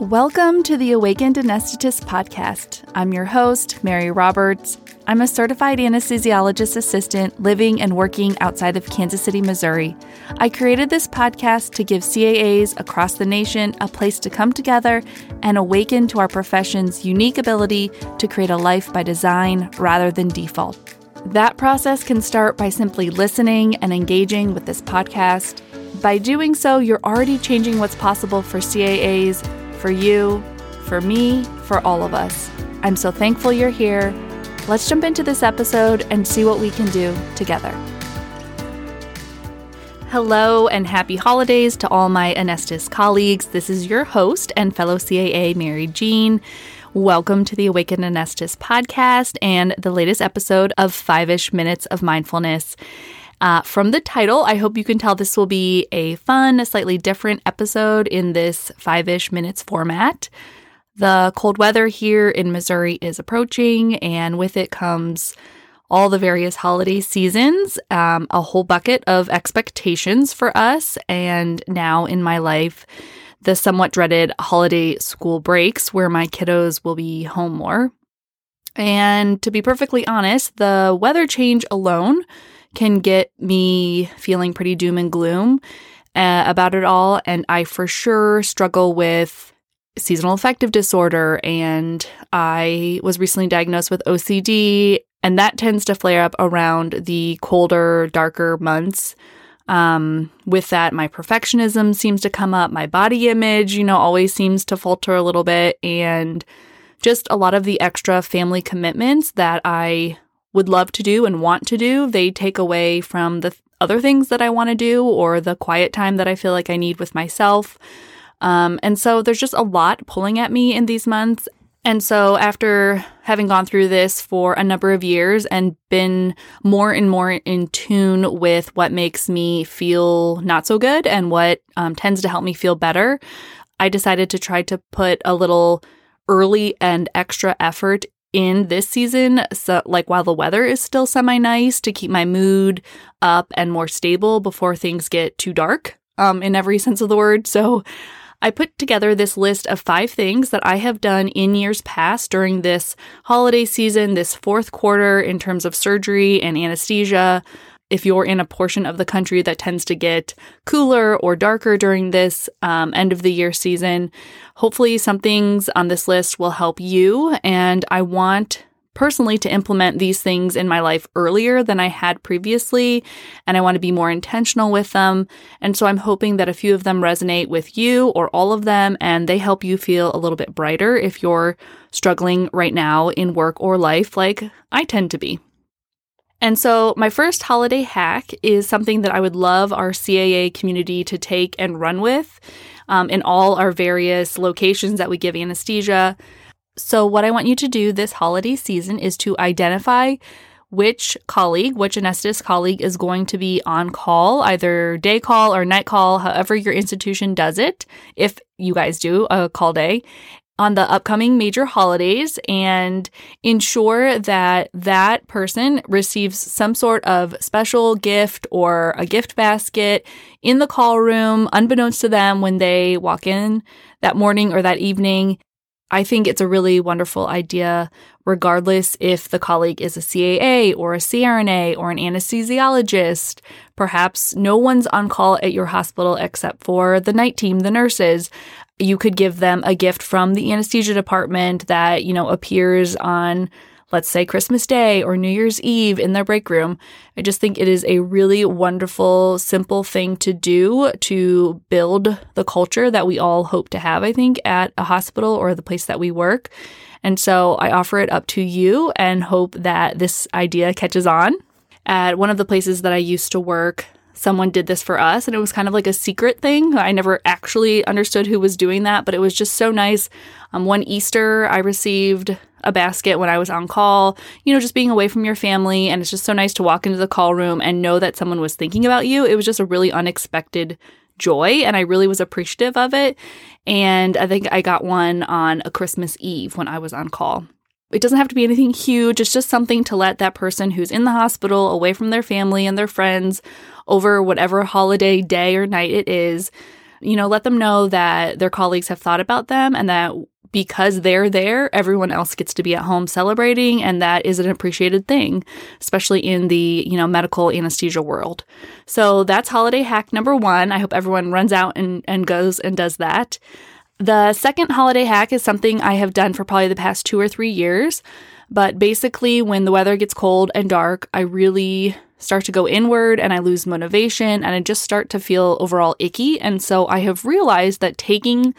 Welcome to the Awakened Anesthetist podcast. I'm your host, Mary Roberts. I'm a certified anesthesiologist assistant living and working outside of Kansas City, Missouri. I created this podcast to give CAAs across the nation a place to come together and awaken to our profession's unique ability to create a life by design rather than default. That process can start by simply listening and engaging with this podcast. By doing so, you're already changing what's possible for CAAs for you, for me, for all of us. I'm so thankful you're here. Let's jump into this episode and see what we can do together. Hello and happy holidays to all my anesthetist colleagues. This is your host and fellow CAA, Mary Jean. Welcome to the Awakened Anesthetist podcast and the latest episode of Five ish Minutes of Mindfulness. Uh, from the title, I hope you can tell this will be a fun, a slightly different episode in this five ish minutes format. The cold weather here in Missouri is approaching, and with it comes all the various holiday seasons, um, a whole bucket of expectations for us, and now in my life, the somewhat dreaded holiday school breaks where my kiddos will be home more. And to be perfectly honest, the weather change alone can get me feeling pretty doom and gloom uh, about it all. And I for sure struggle with seasonal affective disorder. And I was recently diagnosed with OCD, and that tends to flare up around the colder, darker months. Um, with that, my perfectionism seems to come up. My body image, you know, always seems to falter a little bit. And just a lot of the extra family commitments that I would love to do and want to do, they take away from the other things that I want to do or the quiet time that I feel like I need with myself. Um, and so there's just a lot pulling at me in these months. And so, after having gone through this for a number of years and been more and more in tune with what makes me feel not so good and what um, tends to help me feel better, I decided to try to put a little early and extra effort in this season, so like while the weather is still semi nice to keep my mood up and more stable before things get too dark, um, in every sense of the word. So I put together this list of five things that I have done in years past during this holiday season, this fourth quarter in terms of surgery and anesthesia, if you're in a portion of the country that tends to get cooler or darker during this um, end of the year season, hopefully some things on this list will help you. And I want personally to implement these things in my life earlier than I had previously, and I want to be more intentional with them. And so I'm hoping that a few of them resonate with you or all of them, and they help you feel a little bit brighter if you're struggling right now in work or life like I tend to be. And so, my first holiday hack is something that I would love our CAA community to take and run with um, in all our various locations that we give anesthesia. So, what I want you to do this holiday season is to identify which colleague, which anesthetist colleague is going to be on call, either day call or night call, however your institution does it, if you guys do a call day, on the upcoming major holidays and ensure that that person receives some sort of special gift or a gift basket in the call room, unbeknownst to them when they walk in that morning or that evening. I think it's a really wonderful idea, regardless if the colleague is a CAA or a CRNA or an anesthesiologist. Perhaps no one's on call at your hospital except for the night team, the nurses you could give them a gift from the anesthesia department that, you know, appears on, let's say, Christmas Day or New Year's Eve in their break room. I just think it is a really wonderful, simple thing to do to build the culture that we all hope to have, I think, at a hospital or the place that we work. And so I offer it up to you and hope that this idea catches on. At one of the places that I used to work, someone did this for us and it was kind of like a secret thing. I never actually understood who was doing that, but it was just so nice. Um, one Easter, I received a basket when I was on call, you know, just being away from your family. And it's just so nice to walk into the call room and know that someone was thinking about you. It was just a really unexpected joy and I really was appreciative of it. And I think I got one on a Christmas Eve when I was on call. It doesn't have to be anything huge. It's just something to let that person who's in the hospital, away from their family and their friends, over whatever holiday day or night it is, You know, let them know that their colleagues have thought about them and that because they're there, everyone else gets to be at home celebrating, and that is an appreciated thing, especially in the you know medical anesthesia world. So that's holiday hack number one. I hope everyone runs out and, and goes and does that. The second holiday hack is something I have done for probably the past two or three years. But basically, when the weather gets cold and dark, I really start to go inward and I lose motivation and I just start to feel overall icky. And so I have realized that taking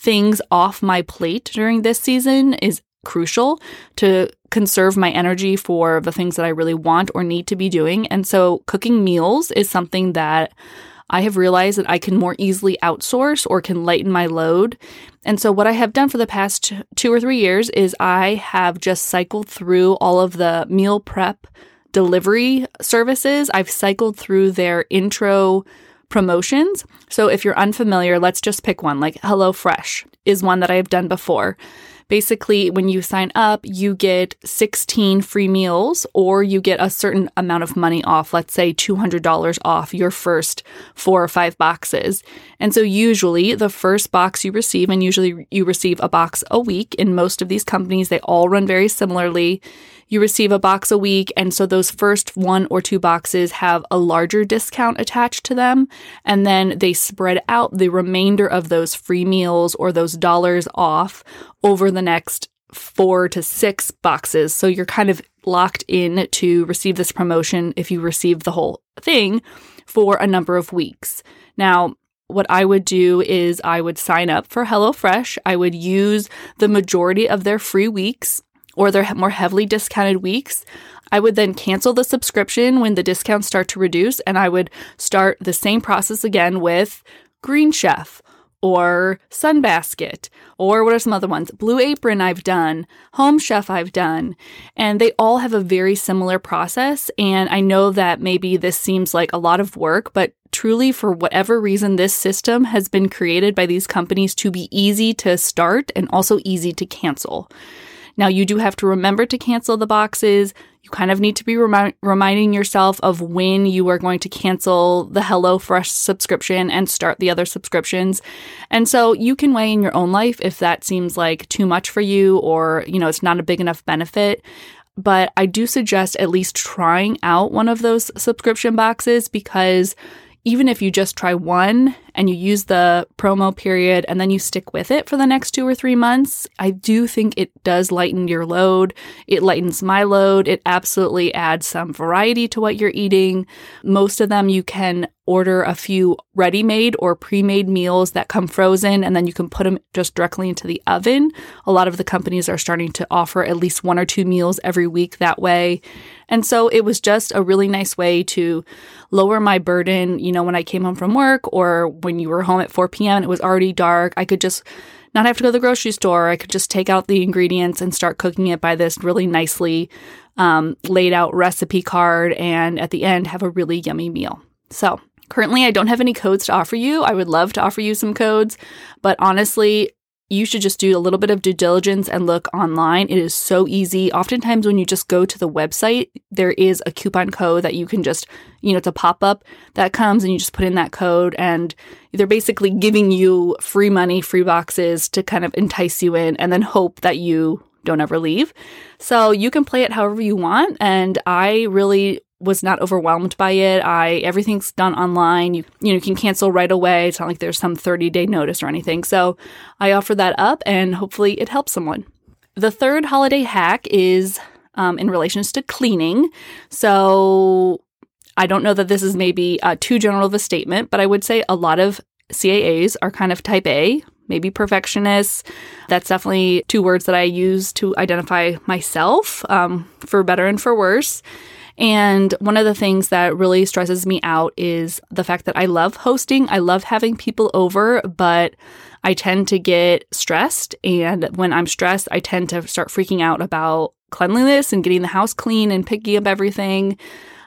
things off my plate during this season is crucial to conserve my energy for the things that I really want or need to be doing. And so cooking meals is something that I have realized that I can more easily outsource or can lighten my load. And so, what I have done for the past two or three years is I have just cycled through all of the meal prep delivery services. I've cycled through their intro promotions. So if you're unfamiliar, let's just pick one like HelloFresh is one that I've done before. Basically, when you sign up, you get 16 free meals or you get a certain amount of money off, let's say $200 off your first four or five boxes. And so, usually, the first box you receive, and usually you receive a box a week in most of these companies, they all run very similarly you receive a box a week. And so those first one or two boxes have a larger discount attached to them. And then they spread out the remainder of those free meals or those dollars off over the next four to six boxes. So you're kind of locked in to receive this promotion if you receive the whole thing for a number of weeks. Now, what I would do is I would sign up for HelloFresh. I would use the majority of their free weeks or their more heavily discounted weeks, I would then cancel the subscription when the discounts start to reduce, and I would start the same process again with Green Chef or Sunbasket, or what are some other ones? Blue Apron, I've done, Home Chef, I've done. And they all have a very similar process. And I know that maybe this seems like a lot of work, but truly, for whatever reason, this system has been created by these companies to be easy to start and also easy to cancel. Now, you do have to remember to cancel the boxes. You kind of need to be remi- reminding yourself of when you are going to cancel the HelloFresh subscription and start the other subscriptions. And so you can weigh in your own life if that seems like too much for you or, you know, it's not a big enough benefit but I do suggest at least trying out one of those subscription boxes because even if you just try one and you use the promo period and then you stick with it for the next two or three months, I do think it does lighten your load. It lightens my load. It absolutely adds some variety to what you're eating. Most of them you can order a few ready made or pre made meals that come frozen and then you can put them just directly into the oven. A lot of the companies are starting to offer at least one or two meals every week that way. And so it was just a really nice way to lower my burden, you know, when I came home from work or when you were home at 4 p.m. and it was already dark. I could just not have to go to the grocery store. I could just take out the ingredients and start cooking it by this really nicely um, laid out recipe card and at the end have a really yummy meal. So Currently, I don't have any codes to offer you. I would love to offer you some codes, but honestly, you should just do a little bit of due diligence and look online. It is so easy. Oftentimes, when you just go to the website, there is a coupon code that you can just, you know, it's a pop up that comes and you just put in that code, and they're basically giving you free money, free boxes to kind of entice you in and then hope that you don't ever leave. So you can play it however you want. And I really was not overwhelmed by it. I everything's done online. You you know you can cancel right away. It's not like there's some 30 day notice or anything. So I offer that up, and hopefully it helps someone. The third holiday hack is um, in relations to cleaning. So I don't know that this is maybe uh, too general of a statement, but I would say a lot of CAAs are kind of type A, maybe perfectionists. That's definitely two words that I use to identify myself, um, for better and for worse. And one of the things that really stresses me out is the fact that I love hosting. I love having people over, but I tend to get stressed. And when I'm stressed, I tend to start freaking out about cleanliness and getting the house clean and picking up everything.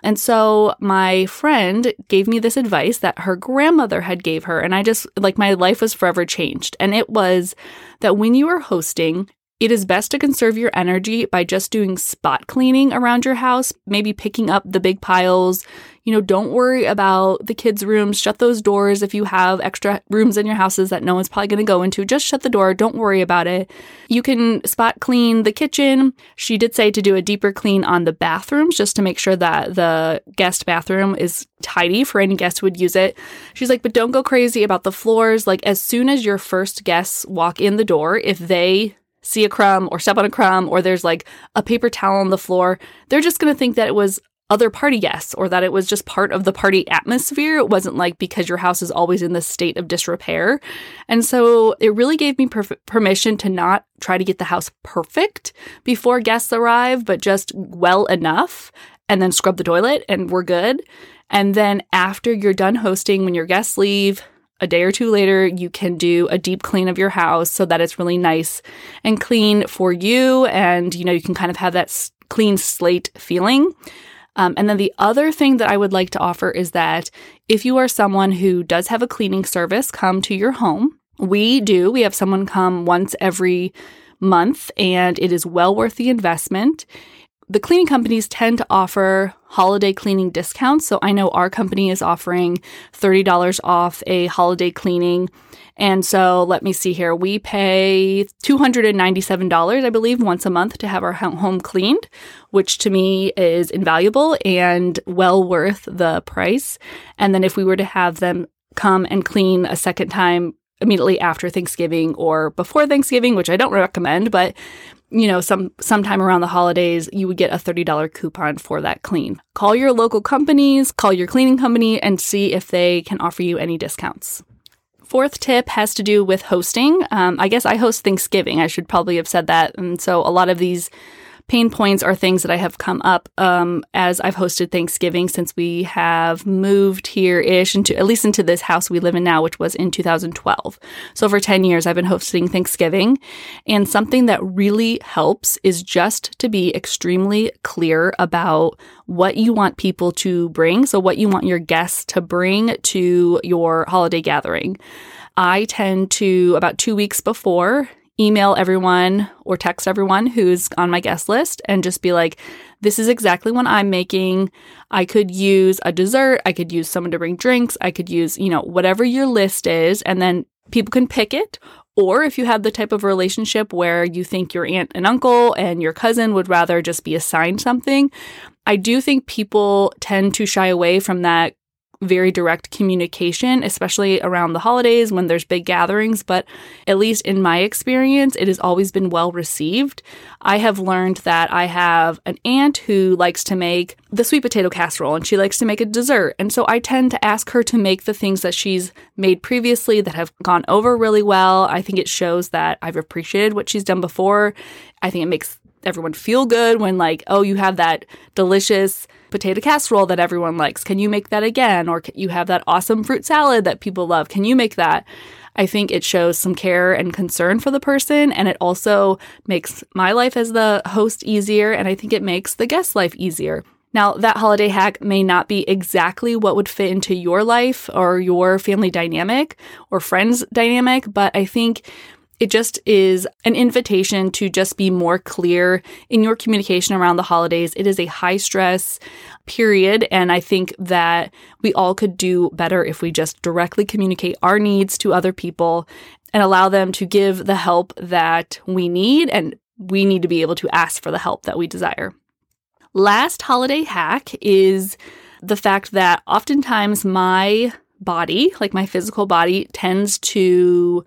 And so my friend gave me this advice that her grandmother had gave her and I just like my life was forever changed. And it was that when you are hosting, it is best to conserve your energy by just doing spot cleaning around your house, maybe picking up the big piles. You know, don't worry about the kids' rooms. Shut those doors if you have extra rooms in your houses that no one's probably going to go into. Just shut the door. Don't worry about it. You can spot clean the kitchen. She did say to do a deeper clean on the bathrooms just to make sure that the guest bathroom is tidy for any guest who would use it. She's like, but don't go crazy about the floors. Like, as soon as your first guests walk in the door, if they see a crumb or step on a crumb or there's like a paper towel on the floor, they're just going to think that it was other party guests or that it was just part of the party atmosphere. It wasn't like because your house is always in this state of disrepair. And so it really gave me per- permission to not try to get the house perfect before guests arrive, but just well enough and then scrub the toilet and we're good. And then after you're done hosting, when your guests leave, a day or two later, you can do a deep clean of your house so that it's really nice and clean for you. And, you know, you can kind of have that clean slate feeling. Um, and then the other thing that I would like to offer is that if you are someone who does have a cleaning service come to your home, we do. We have someone come once every month, and it is well worth the investment the cleaning companies tend to offer holiday cleaning discounts. So I know our company is offering $30 off a holiday cleaning. And so let me see here. We pay $297, I believe, once a month to have our home cleaned, which to me is invaluable and well worth the price. And then if we were to have them come and clean a second time immediately after Thanksgiving or before Thanksgiving, which I don't recommend, but you know, some sometime around the holidays, you would get a $30 coupon for that clean. Call your local companies, call your cleaning company and see if they can offer you any discounts. Fourth tip has to do with hosting. Um, I guess I host Thanksgiving. I should probably have said that. And so a lot of these pain points are things that I have come up um, as I've hosted Thanksgiving since we have moved here ish into at least into this house we live in now, which was in 2012. So for 10 years, I've been hosting Thanksgiving. And something that really helps is just to be extremely clear about what you want people to bring. So, what you want your guests to bring to your holiday gathering. I tend to, about two weeks before, email everyone or text everyone who's on my guest list and just be like, this is exactly what I'm making. I could use a dessert. I could use someone to bring drinks. I could use, you know, whatever your list is. And then people can pick it. Or if you have the type of relationship where you think your aunt and uncle and your cousin would rather just be assigned something, I do think people tend to shy away from that very direct communication, especially around the holidays when there's big gatherings. But at least in my experience, it has always been well received. I have learned that I have an aunt who likes to make the sweet potato casserole and she likes to make a dessert. And so I tend to ask her to make the things that she's made previously that have gone over really well. I think it shows that I've appreciated what she's done before. I think it makes everyone feel good when, like, oh, you have that delicious potato casserole that everyone likes. Can you make that again? Or you have that awesome fruit salad that people love. Can you make that? I think it shows some care and concern for the person. And it also makes my life as the host easier. And I think it makes the guest life easier. Now, that holiday hack may not be exactly what would fit into your life or your family dynamic or friends dynamic, but I think it just is an invitation to just be more clear in your communication around the holidays. It is a high stress period. And I think that we all could do better if we just directly communicate our needs to other people and allow them to give the help that we need. And we need to be able to ask for the help that we desire. Last holiday hack is the fact that oftentimes my body, like my physical body, tends to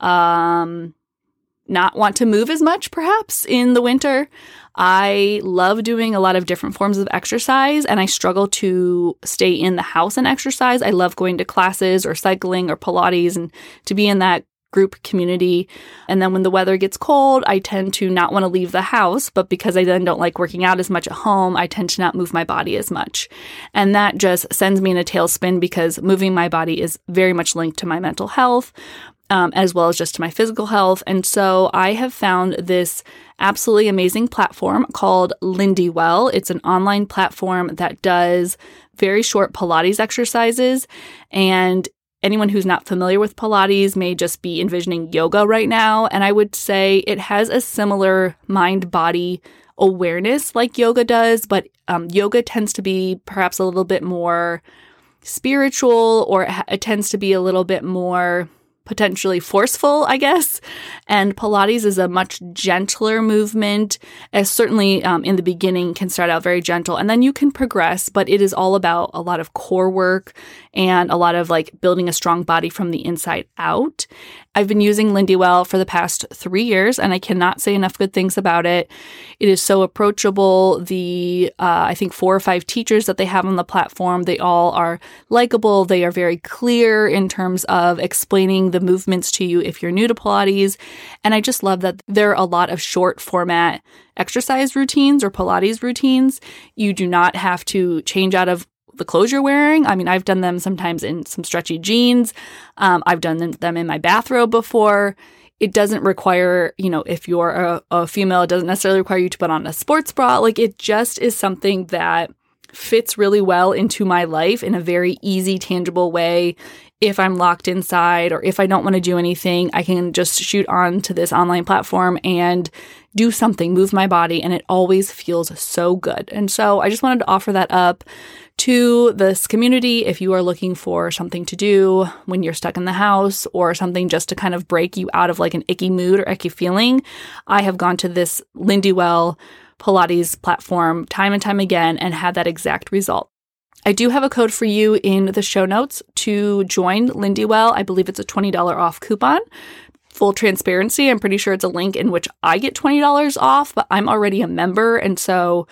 um, not want to move as much, perhaps, in the winter. I love doing a lot of different forms of exercise and I struggle to stay in the house and exercise. I love going to classes or cycling or Pilates and to be in that group community. And then when the weather gets cold, I tend to not want to leave the house, but because I then don't like working out as much at home, I tend to not move my body as much. And that just sends me in a tailspin because moving my body is very much linked to my mental health um, as well as just to my physical health. And so I have found this absolutely amazing platform called Lindywell. It's an online platform that does very short Pilates exercises and anyone who's not familiar with Pilates may just be envisioning yoga right now. And I would say it has a similar mind body awareness like yoga does, but um, yoga tends to be perhaps a little bit more spiritual or it tends to be a little bit more potentially forceful, I guess. And Pilates is a much gentler movement, as certainly um, in the beginning can start out very gentle and then you can progress, but it is all about a lot of core work and a lot of like building a strong body from the inside out. I've been using Lindywell for the past three years and I cannot say enough good things about it. It is so approachable. The, uh, I think, four or five teachers that they have on the platform, they all are likable. They are very clear in terms of explaining the movements to you if you're new to Pilates. And I just love that there are a lot of short format exercise routines or Pilates routines. You do not have to change out of the clothes you're wearing. I mean, I've done them sometimes in some stretchy jeans. Um, I've done them in my bathrobe before. It doesn't require, you know, if you're a, a female, it doesn't necessarily require you to put on a sports bra. Like it just is something that fits really well into my life in a very easy, tangible way. If I'm locked inside or if I don't want to do anything, I can just shoot on to this online platform and do something, move my body, and it always feels so good. And so I just wanted to offer that up to this community if you are looking for something to do when you're stuck in the house or something just to kind of break you out of like an icky mood or icky feeling. I have gone to this Lindywell Pilates platform time and time again and had that exact result. I do have a code for you in the show notes to join Lindywell. I believe it's a $20 off coupon. Full transparency, I'm pretty sure it's a link in which I get $20 off, but I'm already a member. And so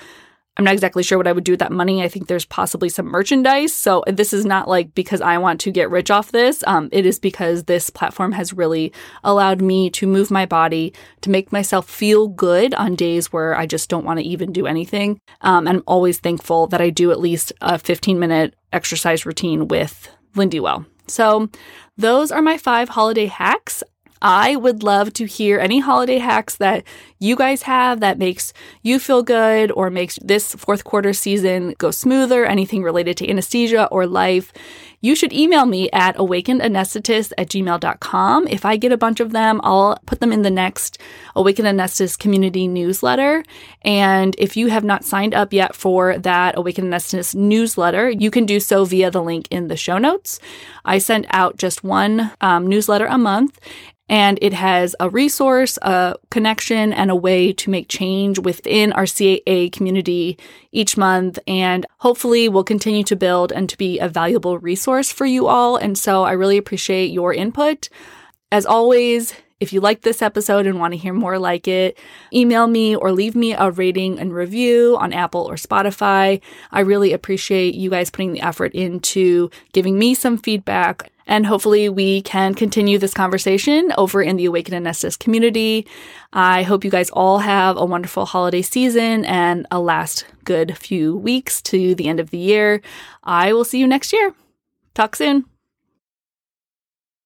I'm not exactly sure what I would do with that money. I think there's possibly some merchandise. So this is not like because I want to get rich off this. Um, it is because this platform has really allowed me to move my body, to make myself feel good on days where I just don't want to even do anything. Um, and I'm always thankful that I do at least a 15 minute exercise routine with Lindywell. So those are my five holiday hacks. I would love to hear any holiday hacks that you guys have that makes you feel good or makes this fourth quarter season go smoother, anything related to anesthesia or life. You should email me at awakenedanesthetist at gmail.com. If I get a bunch of them, I'll put them in the next Awakened Anesthetist community newsletter. And if you have not signed up yet for that Awakened Anesthetist newsletter, you can do so via the link in the show notes. I send out just one um, newsletter a month, and it has a resource, a connection, and a way to make change within our CAA community each month. And hopefully, we'll continue to build and to be a valuable resource for you all. And so, I really appreciate your input. As always, if you like this episode and want to hear more like it, email me or leave me a rating and review on Apple or Spotify. I really appreciate you guys putting the effort into giving me some feedback and hopefully, we can continue this conversation over in the Awakened Anesthetist community. I hope you guys all have a wonderful holiday season and a last good few weeks to the end of the year. I will see you next year. Talk soon.